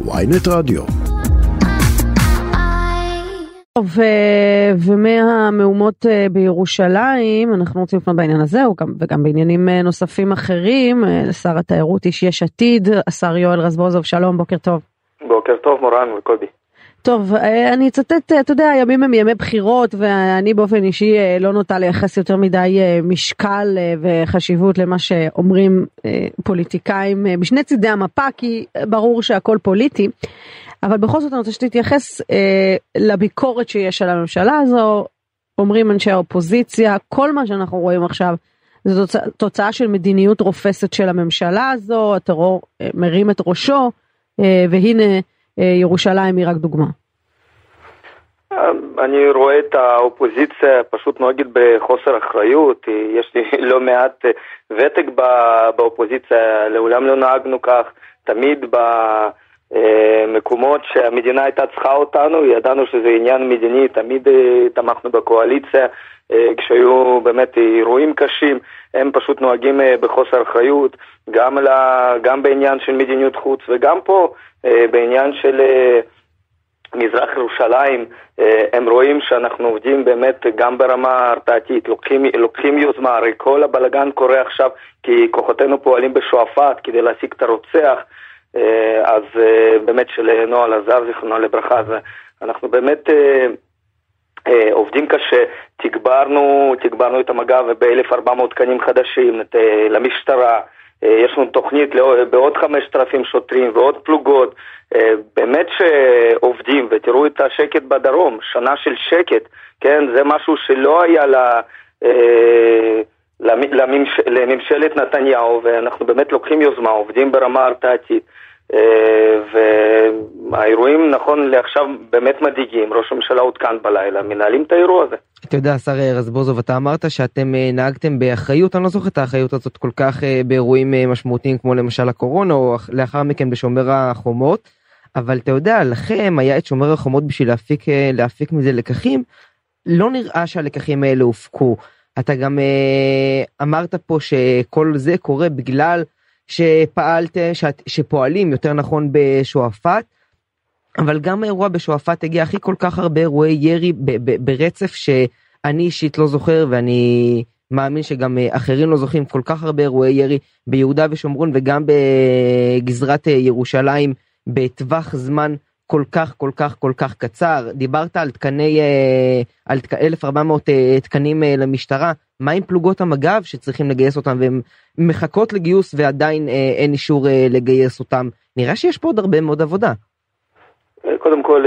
ויינט רדיו. טוב, ומהמהומות בירושלים, אנחנו רוצים לפנות בעניין הזה וגם בעניינים נוספים אחרים, לשר התיירות איש יש עתיד, השר יואל רזבוזוב, שלום, בוקר טוב. בוקר טוב מורן וקובי. טוב, אני אצטט, אתה יודע, הימים הם ימי בחירות ואני באופן אישי לא נוטה לייחס יותר מדי משקל וחשיבות למה שאומרים פוליטיקאים בשני צידי המפה, כי ברור שהכל פוליטי. אבל בכל זאת אני רוצה שתתייחס אה, לביקורת שיש על הממשלה הזו, אומרים אנשי האופוזיציה, כל מה שאנחנו רואים עכשיו זה תוצא, תוצאה של מדיניות רופסת של הממשלה הזו, הטרור אה, מרים את ראשו, אה, והנה אה, ירושלים היא רק דוגמה. אני רואה את האופוזיציה פשוט נוהגת בחוסר אחריות, יש לי לא מעט ותק באופוזיציה, לעולם לא נהגנו כך, תמיד ב... מקומות שהמדינה הייתה צריכה אותנו, ידענו שזה עניין מדיני, תמיד תמכנו בקואליציה, כשהיו באמת אירועים קשים, הם פשוט נוהגים בחוסר אחריות, גם, לה, גם בעניין של מדיניות חוץ וגם פה בעניין של מזרח ירושלים, הם רואים שאנחנו עובדים באמת גם ברמה הרתעתית, לוקחים, לוקחים יוזמה, הרי כל הבלגן קורה עכשיו כי כוחותינו פועלים בשועפאט כדי להשיג את הרוצח אז באמת של נועה לזר, זיכרונו לברכה, אנחנו באמת עובדים קשה, תגברנו, תגברנו את המג"ב ב-1400 תקנים חדשים למשטרה, יש לנו תוכנית בעוד 5,000 שוטרים ועוד פלוגות, באמת שעובדים, ותראו את השקט בדרום, שנה של שקט, כן, זה משהו שלא היה לה... לממש... לממשלת נתניהו, ואנחנו באמת לוקחים יוזמה, עובדים ברמה הרתעתית. והאירועים נכון לעכשיו באמת מדאיגים, ראש הממשלה עודכן בלילה, מנהלים את האירוע הזה. אתה יודע, השר רזבוזוב, אתה אמרת שאתם נהגתם באחריות, אני לא זוכר את האחריות הזאת כל כך באירועים משמעותיים כמו למשל הקורונה, או לאחר מכן בשומר החומות, אבל אתה יודע, לכם היה את שומר החומות בשביל להפיק, להפיק מזה לקחים, לא נראה שהלקחים האלה הופקו. אתה גם אמרת פה שכל זה קורה בגלל שפעלת, שפועלים יותר נכון בשועפאט, אבל גם האירוע בשועפאט הגיע הכי כל כך הרבה אירועי ירי ברצף שאני אישית לא זוכר ואני מאמין שגם אחרים לא זוכרים כל כך הרבה אירועי ירי ביהודה ושומרון וגם בגזרת ירושלים בטווח זמן כל כך כל כך כל כך קצר. דיברת על תקני על 1400 תקנים למשטרה. מה עם פלוגות המג"ב שצריכים לגייס אותם? והן מחכות לגיוס ועדיין אין אישור לגייס אותם. נראה שיש פה עוד הרבה מאוד עבודה. קודם כל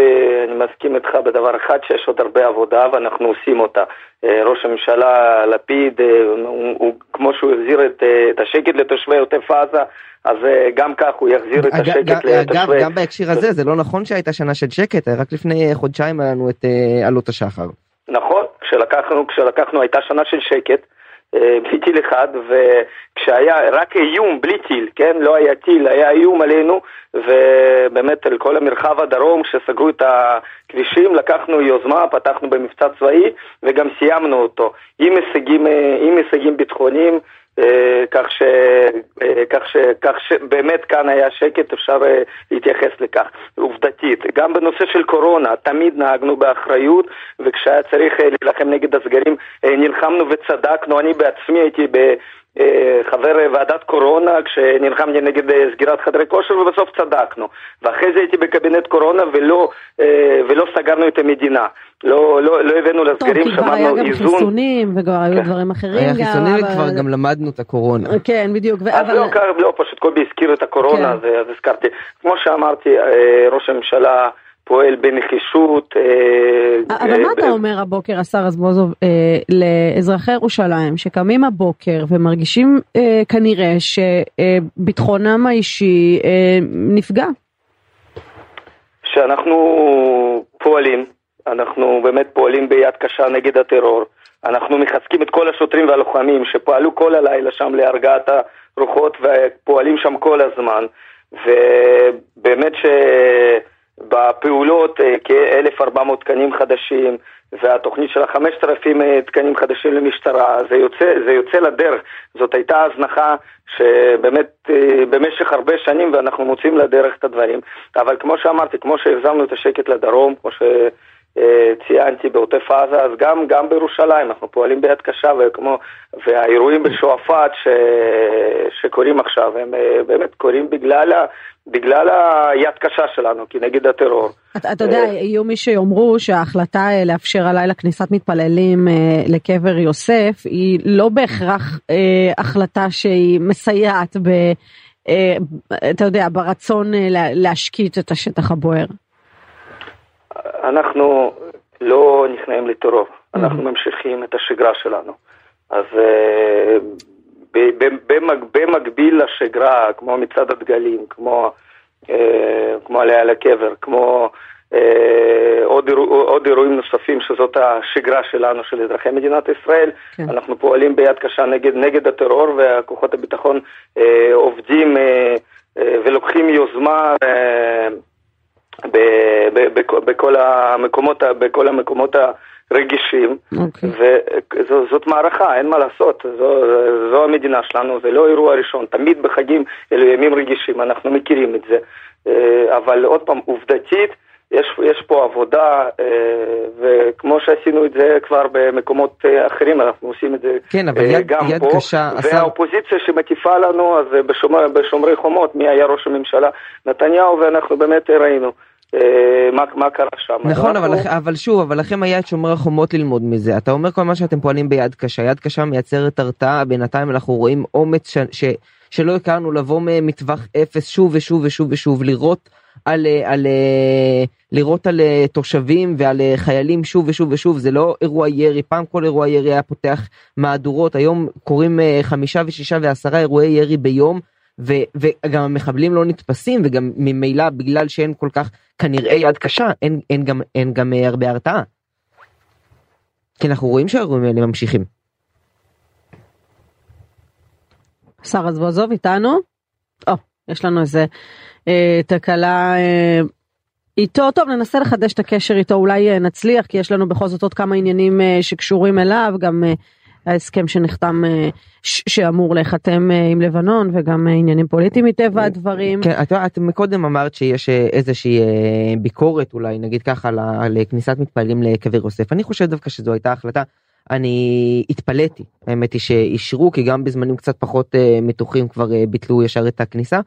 אני מסכים איתך בדבר אחד שיש עוד הרבה עבודה ואנחנו עושים אותה. ראש הממשלה לפיד הוא, הוא כמו שהוא החזיר את, את השקט לתושבי עוטף עזה אז גם כך הוא יחזיר את השקט לתושבי... אגב גם בהקשר הזה זה לא נכון שהייתה שנה של שקט רק לפני חודשיים היה לנו את עלות השחר. נכון כשלקחנו כשלקחנו הייתה שנה של שקט בלי טיל אחד, וכשהיה רק איום בלי טיל, כן? לא היה טיל, היה איום עלינו, ובאמת על כל המרחב הדרום, כשסגרו את הכבישים, לקחנו יוזמה, פתחנו במבצע צבאי, וגם סיימנו אותו, עם הישגים, עם הישגים ביטחוניים, כך, ש, כך, ש, כך שבאמת כאן היה שקט, אפשר להתייחס לכך, עובדתית. גם בנושא של קורונה, תמיד נהגנו באחריות, וכשהיה צריך להילחם נגד הסגרים, נלחמנו וצדקנו. אני בעצמי הייתי. חבר ועדת קורונה כשנלחמתי נגד סגירת חדרי כושר ובסוף צדקנו ואחרי זה הייתי בקבינט קורונה ולא, ולא סגרנו את המדינה לא, לא, לא הבאנו לסגרים, שמענו איזון. טוב, כי כבר היה גם חיסונים וכבר היו כן. דברים אחרים היה חיסונים אבל... וכבר גם למדנו את הקורונה. כן, בדיוק. ו... אז אבל... לא, לא, פשוט קובי הזכיר את הקורונה, כן. אז, אז הזכרתי. כמו שאמרתי, ראש הממשלה... פועל בנחישות. אבל מה אתה אומר הבוקר, השר רזבוזוב, לאזרחי ירושלים שקמים הבוקר ומרגישים כנראה שביטחונם האישי נפגע? שאנחנו פועלים, אנחנו באמת פועלים ביד קשה נגד הטרור. אנחנו מחזקים את כל השוטרים והלוחמים שפעלו כל הלילה שם להרגעת הרוחות ופועלים שם כל הזמן. ובאמת ש... בפעולות כ-1,400 תקנים חדשים, והתוכנית של החמשת אלפים תקנים חדשים למשטרה, זה יוצא, זה יוצא לדרך. זאת הייתה הזנחה שבאמת במשך הרבה שנים ואנחנו מוצאים לדרך את הדברים. אבל כמו שאמרתי, כמו שהחזרנו את השקט לדרום, כמו ש... ציינתי בעוטף עזה, אז גם, גם בירושלים אנחנו פועלים ביד קשה, וכמו, והאירועים בשועפאט ש, שקורים עכשיו, הם אה, באמת קורים בגלל, ה, בגלל היד קשה שלנו כנגד הטרור. אתה, אתה יודע, יהיו מי שיאמרו שההחלטה אה, לאפשר הלילה כניסת מתפללים אה, לקבר יוסף היא לא בהכרח החלטה שהיא מסייעת ב... אתה יודע, ברצון להשקיט את השטח הבוער. אנחנו לא נכנעים לטרור, אנחנו ממשיכים את השגרה שלנו. אז אה, במקביל לשגרה, כמו מצעד הדגלים, כמו, אה, כמו עלייה לקבר, כמו אה, עוד, עוד אירועים נוספים שזאת השגרה שלנו, של אזרחי מדינת ישראל. כן. אנחנו פועלים ביד קשה נגד, נגד הטרור, וכוחות הביטחון עובדים ולוקחים יוזמה בכל המקומות, בכל המקומות הרגישים, okay. אוקיי. וזאת מערכה, אין מה לעשות, זו, זו המדינה שלנו, זה לא אירוע ראשון, תמיד בחגים אלו ימים רגישים, אנחנו מכירים את זה, אה, אבל עוד פעם, עובדתית, יש, יש פה עבודה, אה, וכמו שעשינו את זה כבר במקומות אה, אחרים, אנחנו עושים את זה כן, אבל יד, גם יד פה. קשה, והאופוזיציה שמטיפה לנו, אז בשומר, בשומרי חומות, מי היה ראש הממשלה? נתניהו, ואנחנו באמת ראינו. אה, מה, מה קרה שם. נכון, אבל, אנחנו... אבל שוב, אבל לכם היה את שומר החומות ללמוד מזה. אתה אומר כל מה שאתם פועלים ביד קשה, יד קשה מייצרת הרתעה, בינתיים אנחנו רואים אומץ ש, ש, שלא הכרנו לבוא מטווח אפס שוב ושוב ושוב ושוב, לירות על, על, לירות על תושבים ועל חיילים שוב ושוב ושוב, זה לא אירוע ירי, פעם כל אירוע ירי היה פותח מהדורות, היום קורים אה, חמישה ושישה ועשרה אירועי ירי ביום. ו- וגם המחבלים לא נתפסים וגם ממילא בגלל שאין כל כך כנראה יד קשה אין, אין גם אין גם אה, הרבה הרתעה. כי אנחנו רואים שהאירועים האלה ממשיכים. שר רזבוזוב איתנו? או, יש לנו איזה אה, תקלה אה, איתו, טוב ננסה לחדש את הקשר איתו אולי אה, נצליח כי יש לנו בכל זאת עוד כמה עניינים אה, שקשורים אליו גם אה, ההסכם שנחתם אה, שאמור להיחתם אה, עם לבנון וגם אה, עניינים פוליטיים מטבע הדברים. כן, את, את מקודם אמרת שיש איזושהי ביקורת אולי נגיד ככה לכניסת מתפללים לקבר יוסף אני חושב דווקא שזו הייתה החלטה אני התפלאתי האמת היא שאישרו כי גם בזמנים קצת פחות uh, מתוחים כבר uh, ביטלו ישר את הכניסה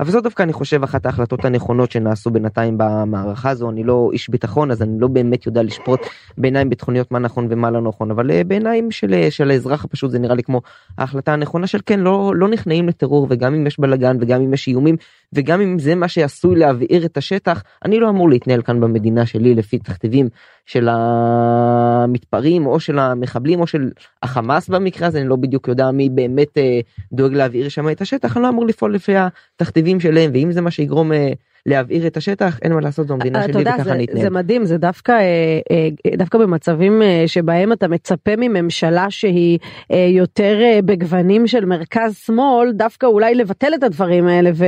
אבל זאת דווקא אני חושב אחת ההחלטות הנכונות שנעשו בינתיים במערכה הזו. אני לא איש ביטחון אז אני לא באמת יודע לשפוט בעיניים ביטחוניות מה נכון ומה לא נכון אבל uh, בעיניים של, uh, של האזרח הפשוט זה נראה לי כמו ההחלטה הנכונה של כן לא לא נכנעים לטרור וגם אם יש בלאגן וגם אם יש איומים וגם אם זה מה שעשוי להבעיר את השטח אני לא אמור להתנהל כאן במדינה שלי לפי תכתיבים של המתפרעים או של המחבלים או של החמאס במקרה הזה אני לא בדיוק יודע מי באמת אה, דואג להבעיר שם את השטח אני לא אמור לפעול לפי התכתיבים שלהם ואם זה מה שיגרום אה, להבעיר את השטח אין מה לעשות זו המדינה שלי יודע, וככה זה, אני אתנהל. זה מדהים זה דווקא אה, אה, דווקא במצבים אה, שבהם אתה מצפה מממשלה שהיא אה, יותר אה, בגוונים של מרכז שמאל דווקא אולי לבטל את הדברים האלה ו,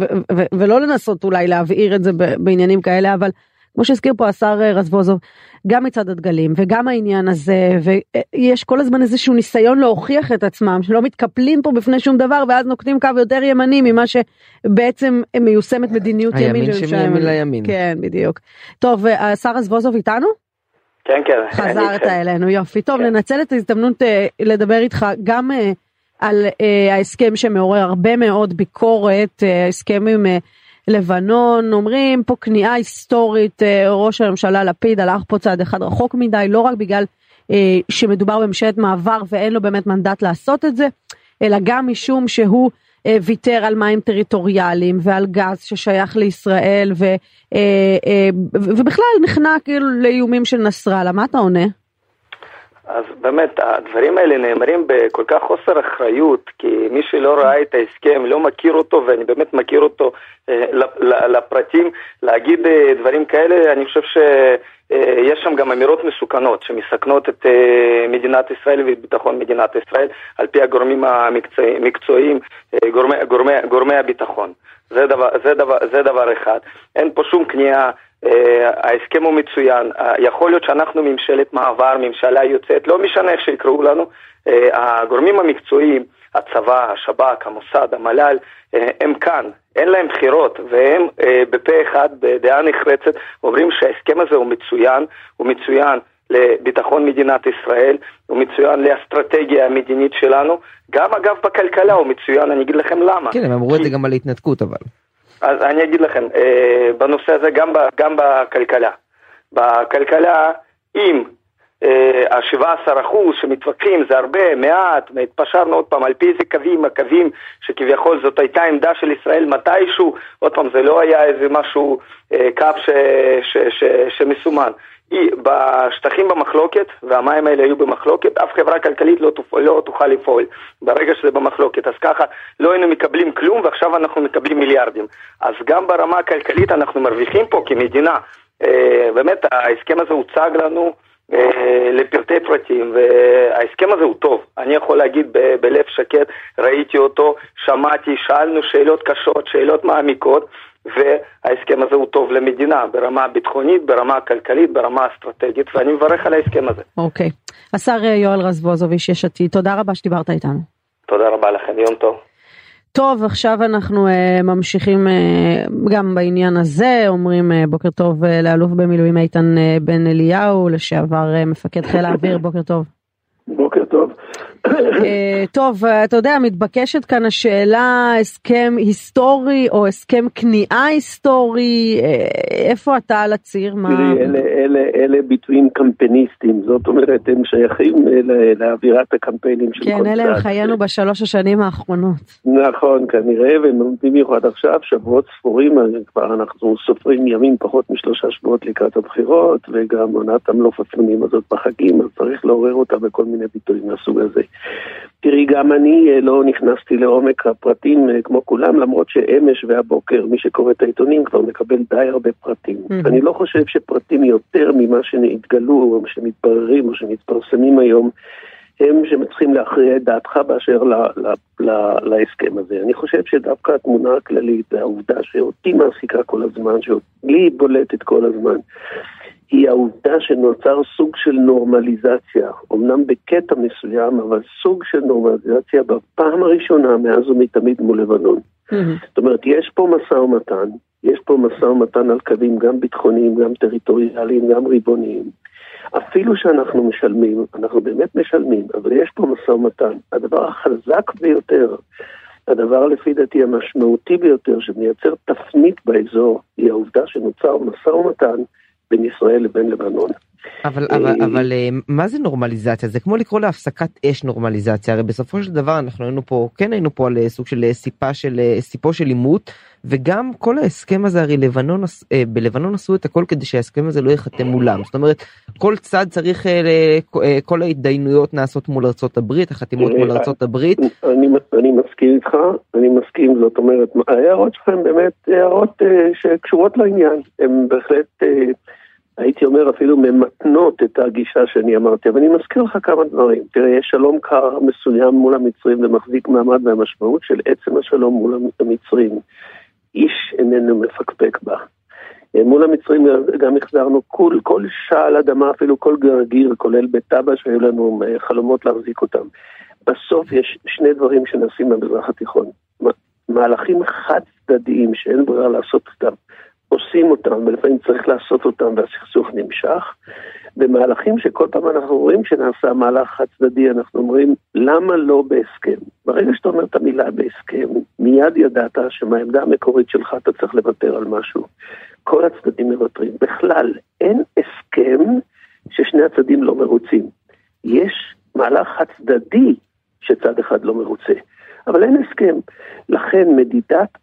ו, ו, ולא לנסות אולי להבעיר את זה בעניינים כאלה אבל. כמו שהזכיר פה השר אה, רזבוזוב, גם מצד הדגלים וגם העניין הזה, ויש כל הזמן איזשהו ניסיון להוכיח את עצמם, שלא מתקפלים פה בפני שום דבר, ואז נוקטים קו יותר ימני ממה שבעצם מיושמת מדיניות ימין. הימין שמימין לימין. כן, בדיוק. טוב, אה, השר רזבוזוב איתנו? כן, כן. חזרת אלינו, יופי. טוב, כן. ננצל את ההזדמנות אה, לדבר איתך גם על ההסכם שמעורר הרבה מאוד ביקורת, ההסכם עם... לבנון, אומרים פה כניעה היסטורית, אה, ראש הממשלה לפיד הלך פה צעד אחד רחוק מדי, לא רק בגלל אה, שמדובר בממשלת מעבר ואין לו באמת מנדט לעשות את זה, אלא גם משום שהוא אה, ויתר על מים טריטוריאליים ועל גז ששייך לישראל ו, ובכלל נכנע כאילו לאיומים של נסראללה, מה אתה עונה? אז באמת, הדברים האלה נאמרים בכל כך חוסר אחריות, כי מי שלא ראה את ההסכם, לא מכיר אותו, ואני באמת מכיר אותו אה, לפרטים, להגיד אה, דברים כאלה, אני חושב שיש אה, שם גם אמירות מסוכנות שמסכנות את מדינת ישראל ואת ביטחון מדינת ישראל, על פי הגורמים המקצועיים, גורמי, גורמי, גורמי הביטחון. זה דבר, זה, דבר, זה דבר אחד. אין פה שום כניעה. ההסכם הוא מצוין, יכול להיות שאנחנו ממשלת מעבר, ממשלה יוצאת, לא משנה איך שיקראו לנו, הגורמים המקצועיים, הצבא, השב"כ, המוסד, המל"ל, הם כאן, אין להם בחירות, והם בפה אחד, בדעה נחרצת, אומרים שההסכם הזה הוא מצוין, הוא מצוין לביטחון מדינת ישראל, הוא מצוין לאסטרטגיה המדינית שלנו, גם אגב בכלכלה הוא מצוין, אני אגיד לכם למה. כן, הם אמרו את זה גם על ההתנתקות אבל. אז אני אגיד לכם, אה, בנושא הזה גם, ב, גם בכלכלה. בכלכלה, אם אה, ה-17% שמתווכחים זה הרבה, מעט, התפשרנו עוד פעם על פי איזה קווים, הקווים שכביכול זאת הייתה עמדה של ישראל מתישהו, עוד פעם זה לא היה איזה משהו, אה, קו ש, ש, ש, שמסומן. בשטחים במחלוקת, והמים האלה היו במחלוקת, אף חברה כלכלית לא, תופ... לא תוכל לפעול ברגע שזה במחלוקת. אז ככה לא היינו מקבלים כלום ועכשיו אנחנו מקבלים מיליארדים. אז גם ברמה הכלכלית אנחנו מרוויחים פה כמדינה. אה, באמת ההסכם הזה הוצג לנו לפרטי פרטים וההסכם הזה הוא טוב. אני יכול להגיד ב- בלב שקט, ראיתי אותו, שמעתי, שאלנו שאלות קשות, שאלות מעמיקות. וההסכם הזה הוא טוב למדינה ברמה הביטחונית, ברמה הכלכלית, ברמה האסטרטגית, ואני מברך על ההסכם הזה. אוקיי. Okay. השר אה, יואל רזבוזוביץ', יש עתיד, תודה רבה שדיברת איתנו. תודה רבה לכם, יום טוב. טוב, עכשיו אנחנו uh, ממשיכים uh, גם בעניין הזה, אומרים uh, בוקר טוב uh, לאלוף במילואים איתן uh, בן אליהו, לשעבר uh, מפקד חיל האוויר, בוקר טוב. בוקר טוב. אה, טוב, אתה יודע, מתבקשת כאן השאלה, הסכם היסטורי או הסכם כניעה היסטורי, אה, איפה אתה על הציר? תראי, אלה, אלה, אלה ביטויים קמפייניסטיים, זאת אומרת, הם שייכים לאווירת הקמפיינים של כן, צד. כן, אלה הם חיינו בשלוש השנים האחרונות. נכון, כנראה, והם במיוחד עכשיו, שבועות ספורים, כבר אנחנו סופרים ימים פחות משלושה שבועות לקראת הבחירות, וגם עונת המלופפונים הזאת בחגים, אז צריך לעורר אותה בכל מיני ביטויים מהסוג הזה. תראי, גם אני אה, לא נכנסתי לעומק הפרטים אה, כמו כולם, למרות שאמש והבוקר, מי שקורא את העיתונים כבר מקבל די הרבה פרטים. Mm-hmm. אני לא חושב שפרטים יותר ממה שהתגלו, או שמתבררים, או שמתפרסמים היום, הם שצריכים להכריע את דעתך באשר ל, ל, ל, להסכם הזה. אני חושב שדווקא התמונה הכללית, העובדה שאותי מעסיקה כל הזמן, שלי בולטת כל הזמן, היא העובדה שנוצר סוג של נורמליזציה, אמנם בקטע מסוים, אבל סוג של נורמליזציה בפעם הראשונה מאז ומתמיד מול לבנון. Mm-hmm. זאת אומרת, יש פה משא ומתן, יש פה משא ומתן על קווים גם ביטחוניים, גם טריטוריאליים, גם ריבוניים. אפילו שאנחנו משלמים, אנחנו באמת משלמים, אבל יש פה משא ומתן. הדבר החזק ביותר, הדבר לפי דעתי המשמעותי ביותר שמייצר תפנית באזור, היא העובדה שנוצר משא ומתן בין ישראל לבין לבנון. אבל אבל אבל אה, מה זה נורמליזציה זה כמו לקרוא להפסקת אש נורמליזציה הרי בסופו של דבר אנחנו היינו פה כן היינו פה על אה, סוג של אה, סיפה של סיפו של עימות וגם כל ההסכם הזה הרי לבנון בלבנון עשו את הכל כדי שההסכם הזה לא ייחתם מולם זאת אומרת כל צד צריך כל ההתדיינויות נעשות מול ארצות הברית החתימות מול ארצות הברית. אני, אני מסכים איתך אני מסכים זאת אומרת ההערות שלכם באמת הערות שקשורות לעניין הם בהחלט. הייתי אומר אפילו ממתנות את הגישה שאני אמרתי, אבל אני מזכיר לך כמה דברים. תראה, יש שלום קר מסוים מול המצרים ומחזיק מעמד והמשמעות של עצם השלום מול המצרים. איש איננו מפקפק בה. מול המצרים גם החזרנו כל, כל שעל אדמה, אפילו כל גרגיר, כולל בטאבה שהיו לנו חלומות להחזיק אותם. בסוף יש שני דברים שנעשים במזרח התיכון. מהלכים חד צדדיים שאין ברירה לעשות אותם. עושים אותם, ולפעמים צריך לעשות אותם והסכסוך נמשך. במהלכים שכל פעם אנחנו רואים שנעשה מהלך חד צדדי, אנחנו אומרים, למה לא בהסכם? ברגע שאתה אומר את המילה בהסכם, מיד ידעת שמהעמדה המקורית שלך אתה צריך לוותר על משהו. כל הצדדים מוותרים. בכלל, אין הסכם ששני הצדדים לא מרוצים. יש מהלך חד צדדי שצד אחד לא מרוצה. אבל אין הסכם. לכן מדידת,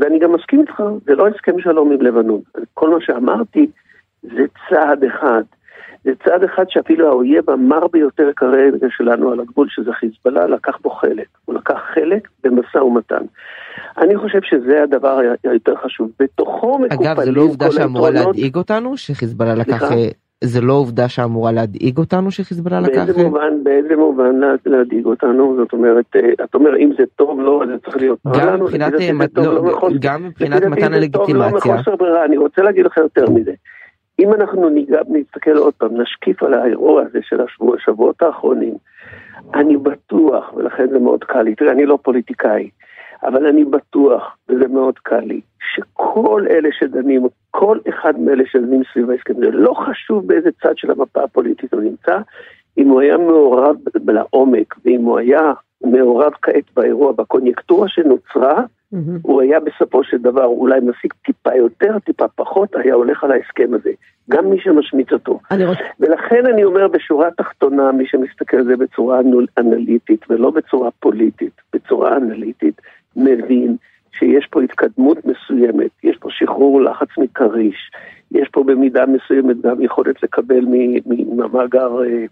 ואני גם מסכים איתך, זה לא הסכם שלום עם לבנון. כל מה שאמרתי זה צעד אחד. זה צעד אחד שאפילו האויב המר ביותר כרגע שלנו על הגבול, שזה חיזבאללה, לקח בו חלק. הוא לקח חלק במשא ומתן. אני חושב שזה הדבר היותר חשוב. בתוכו מקופלים אגב, זו לא עובדה שאמורה להדאיג אותנו, שחיזבאללה לקח... זה לא עובדה שאמורה להדאיג אותנו שחיזבאללה לקח? באיזה מובן, באיזה מובן להדאיג אותנו? זאת אומרת, את אומר אם זה טוב לא, זה צריך להיות גם מבחינת, גם מבחינת מתן הלגיטימציה. אני רוצה להגיד לך יותר מזה. אם אנחנו ניגע, נסתכל עוד פעם, נשקיף על האירוע הזה של השבוע, השבועות האחרונים, אני בטוח, ולכן זה מאוד קל לי, תראה, אני לא פוליטיקאי, אבל אני בטוח, וזה מאוד קל לי, שכל אלה שדנים, כל אחד מאלה שדנים סביב ההסכם, זה לא חשוב באיזה צד של המפה הפוליטית הוא נמצא, אם הוא היה מעורב לעומק, ואם הוא היה מעורב כעת באירוע, בקוניונקטורה שנוצרה, Mm-hmm. הוא היה בסופו של דבר אולי משיג טיפה יותר, טיפה פחות, היה הולך על ההסכם הזה. גם מי שמשמיץ אותו. אני רוצה... ולכן אני אומר בשורה התחתונה, מי שמסתכל על זה בצורה אנליטית ולא בצורה פוליטית, בצורה אנליטית, מבין שיש פה התקדמות מסוימת, יש פה שחרור לחץ מכריש, יש פה במידה מסוימת גם יכולת לקבל ממאגר אה,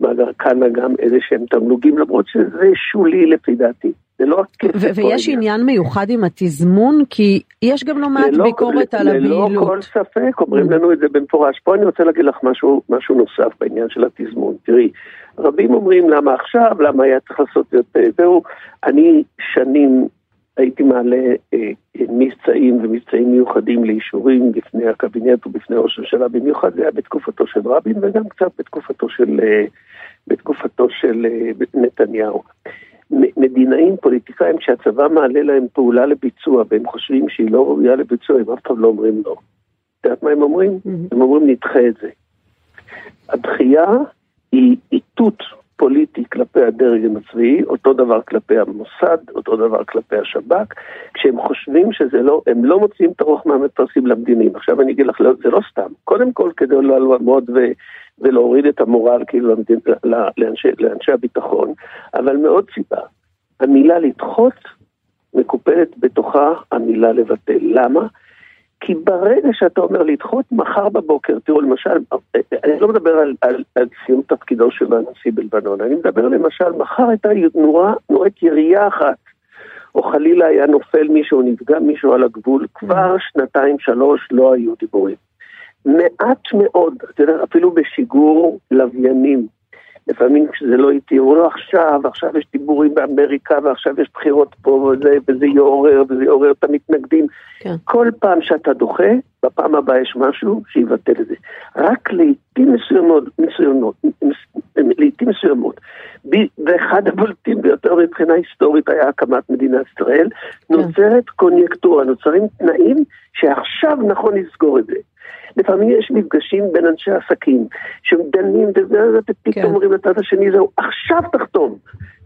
מאגר קאנה גם איזה שהם תמלוגים, למרות שזה שולי לפי דעתי. זה לא הכסף. ויש עניין מיוחד עם התזמון, כי יש גם לא מעט ביקורת על הבהילות. ללא כל ספק, אומרים לנו את זה במפורש. פה אני רוצה להגיד לך משהו, משהו נוסף בעניין של התזמון. תראי, רבים אומרים למה עכשיו, למה היה צריך לעשות את זה, זהו, אני שנים הייתי מעלה אה, מבצעים ומבצעים מיוחדים לאישורים בפני הקבינט ובפני ראש הממשלה, במיוחד זה היה בתקופתו של רבין וגם קצת בתקופתו של, אה, בתקופתו של אה, נתניהו. מדינאים, פוליטיקאים, שהצבא מעלה להם פעולה לביצוע והם חושבים שהיא לא ראויה לביצוע, הם אף פעם לא אומרים לא. את יודעת מה הם אומרים? Mm-hmm. הם אומרים נדחה את זה. הדחייה היא איתות פוליטי כלפי הדרג הצבאי, אותו דבר כלפי המוסד, אותו דבר כלפי השב"כ, כשהם חושבים שזה לא, הם לא מוציאים את הרוח מהמפרשים למדינים. עכשיו אני אגיד לך, לא, זה לא סתם. קודם כל כדי לא לעמוד ו... ולהוריד את המורל כאילו למדין, לאנשי, לאנשי הביטחון, אבל מעוד סיבה, המילה לדחות מקופלת בתוכה המילה לבטל. למה? כי ברגע שאתה אומר לדחות מחר בבוקר, תראו למשל, אני לא מדבר על, על, על סיום תפקידו של הנשיא בלבנון, אני מדבר למשל, מחר הייתה נורה, נורית ירייה אחת, או חלילה היה נופל מישהו, נפגע מישהו על הגבול, כבר שנתיים שלוש לא היו דיבורים. מעט מאוד, אתה יודע, אפילו בשיגור לוויינים, לפעמים כשזה לא איטי, הוא לא עכשיו, עכשיו יש דיבורים באמריקה ועכשיו יש בחירות פה וזה, וזה יעורר וזה יעורר את המתנגדים. כן. כל פעם שאתה דוחה, בפעם הבאה יש משהו שיבטל את זה. רק לעיתים מסוימות, מסוימות, לעיתים מסוימות, ואחד הבולטים ביותר מבחינה היסטורית היה הקמת מדינת ישראל, כן. נוצרת קוניונקטורה, נוצרים תנאים שעכשיו נכון לסגור את זה. לפעמים יש מפגשים בין אנשי עסקים, שדנים וזה, ופתאום כן. אומרים לצד השני, זהו, עכשיו תחתום.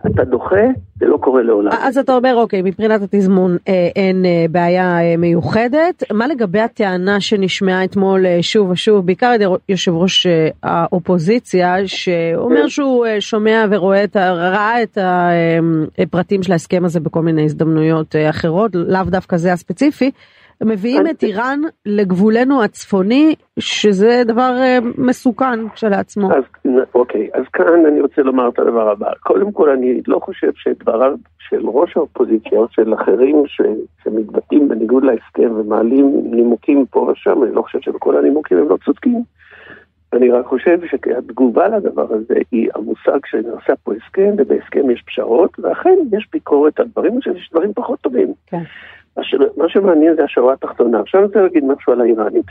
אתה דוחה, זה לא קורה לעולם. אז אתה אומר, אוקיי, מבחינת התזמון אה, אין אה, בעיה אה, מיוחדת. מה לגבי הטענה שנשמעה אתמול אה, שוב ושוב, בעיקר על ידי יושב ראש אה, האופוזיציה, שאומר כן. שהוא אה, שומע ורואה את, ראה את הפרטים אה, של ההסכם הזה בכל מיני הזדמנויות אה, אחרות, לאו דווקא זה הספציפי. מביאים את איראן לגבולנו הצפוני, שזה דבר אה, מסוכן כשלעצמו. אז אוקיי, אז כאן אני רוצה לומר את הדבר הבא. קודם כל, אני לא חושב שדבריו של ראש האופוזיציה או של אחרים ש, שמתבטאים בניגוד להסכם ומעלים נימוקים פה ושם, אני לא חושב שבכל הנימוקים הם לא צודקים. אני רק חושב שהתגובה לדבר הזה היא המושג שנעשה פה הסכם, ובהסכם יש פשרות, ואכן יש ביקורת על דברים שיש דברים פחות טובים. כן. מה שמעניין זה השורה התחתונה. עכשיו אני רוצה להגיד משהו על האיראנים.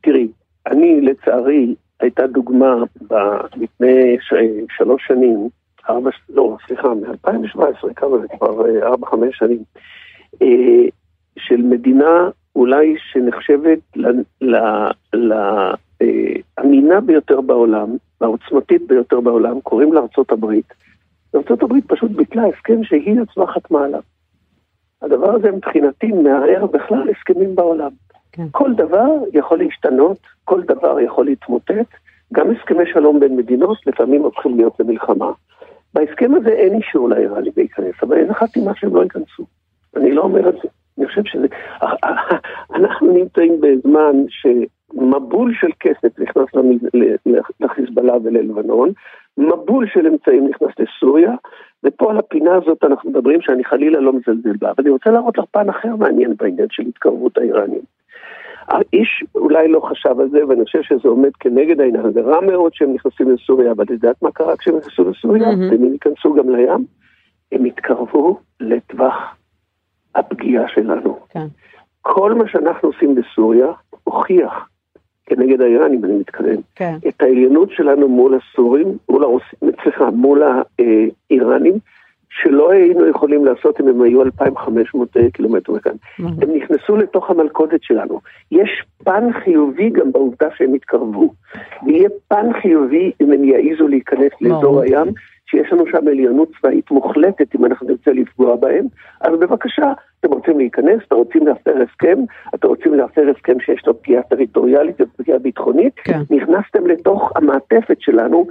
תראי, אני לצערי, הייתה דוגמה לפני שלוש שנים, ארבע, לא, סליחה, מ-2017, כמה זה כבר, אה, ארבע, חמש שנים, אה, של מדינה אולי שנחשבת לאמינה אה, ביותר בעולם, העוצמתית ביותר בעולם, קוראים הברית. ארצות הברית פשוט ביטלה הסכם שהיא עצמה חתמה עליו. הדבר הזה מבחינתי מערער בכלל הסכמים בעולם. כן. כל דבר יכול להשתנות, כל דבר יכול להתמוטט, גם הסכמי שלום בין מדינות לפעמים הופכים להיות למלחמה. בהסכם הזה אין אישור לאיראנים להיכנס, אבל אין אחת עם מה שהם לא ייכנסו. אני לא אומר את זה. אני חושב שזה... אנחנו נמצאים בזמן שמבול של כסף נכנס לחיזבאללה וללבנון, מבול של אמצעים נכנס לסוריה, ופה על הפינה הזאת אנחנו מדברים שאני חלילה לא מזלזל בה, אבל אני רוצה להראות לך פן אחר מעניין בעניין של התקרבות האיראנים. האיש אולי לא חשב על זה, ואני חושב שזה עומד כנגד העניין. זה רע מאוד שהם נכנסים לסוריה, אבל את יודעת מה קרה כשהם נכנסו לסוריה? מהמם. והם ייכנסו גם לים? הם התקרבו לטווח הפגיעה שלנו. כן. כל מה שאנחנו עושים בסוריה הוכיח, כנגד האיראנים אני מתכוון, כן. את העליונות שלנו מול הסורים, מול הרוסים, סליחה, מול האיראנים, שלא היינו יכולים לעשות אם הם היו 2,500 קילומטר מכאן. מהמם. הם נכנסו לתוך המלכודת שלנו. יש פן חיובי גם בעובדה שהם התקרבו. ויהיה פן חיובי אם הם יעזו להיכנס לאזור. הים, שיש לנו שם עליונות צבאית מוחלטת אם אנחנו נרצה לפגוע בהם. אז בבקשה, אתם רוצים להיכנס, אתם רוצים להפר הסכם, אתם רוצים להפר הסכם שיש לו פגיעה טריטוריאלית ופגיעה ביטחונית, כן. נכנסתם לתוך המעטפת שלנו,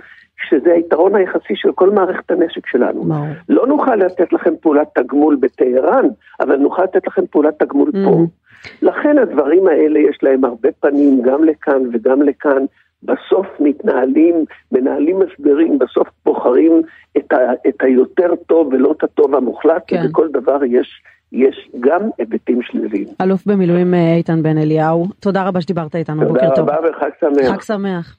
שזה היתרון היחסי של כל מערכת הנשק שלנו. ברור. לא נוכל לתת לכם פעולת תגמול בטהרן, אבל נוכל לתת לכם פעולת תגמול פה. Mhm. לכן הדברים האלה יש להם הרבה פנים, גם לכאן וגם לכאן. בסוף מתנהלים, מנהלים משברים, בסוף בוחרים את, ה, את היותר טוב ולא את הטוב המוחלט, כן. ובכל דבר יש, יש גם היבטים שליליים. אלוף במילואים אה, איתן בן אליהו, תודה רבה שדיברת איתנו, תודה בוקר טוב. רבה וחג שמח. חג שמח.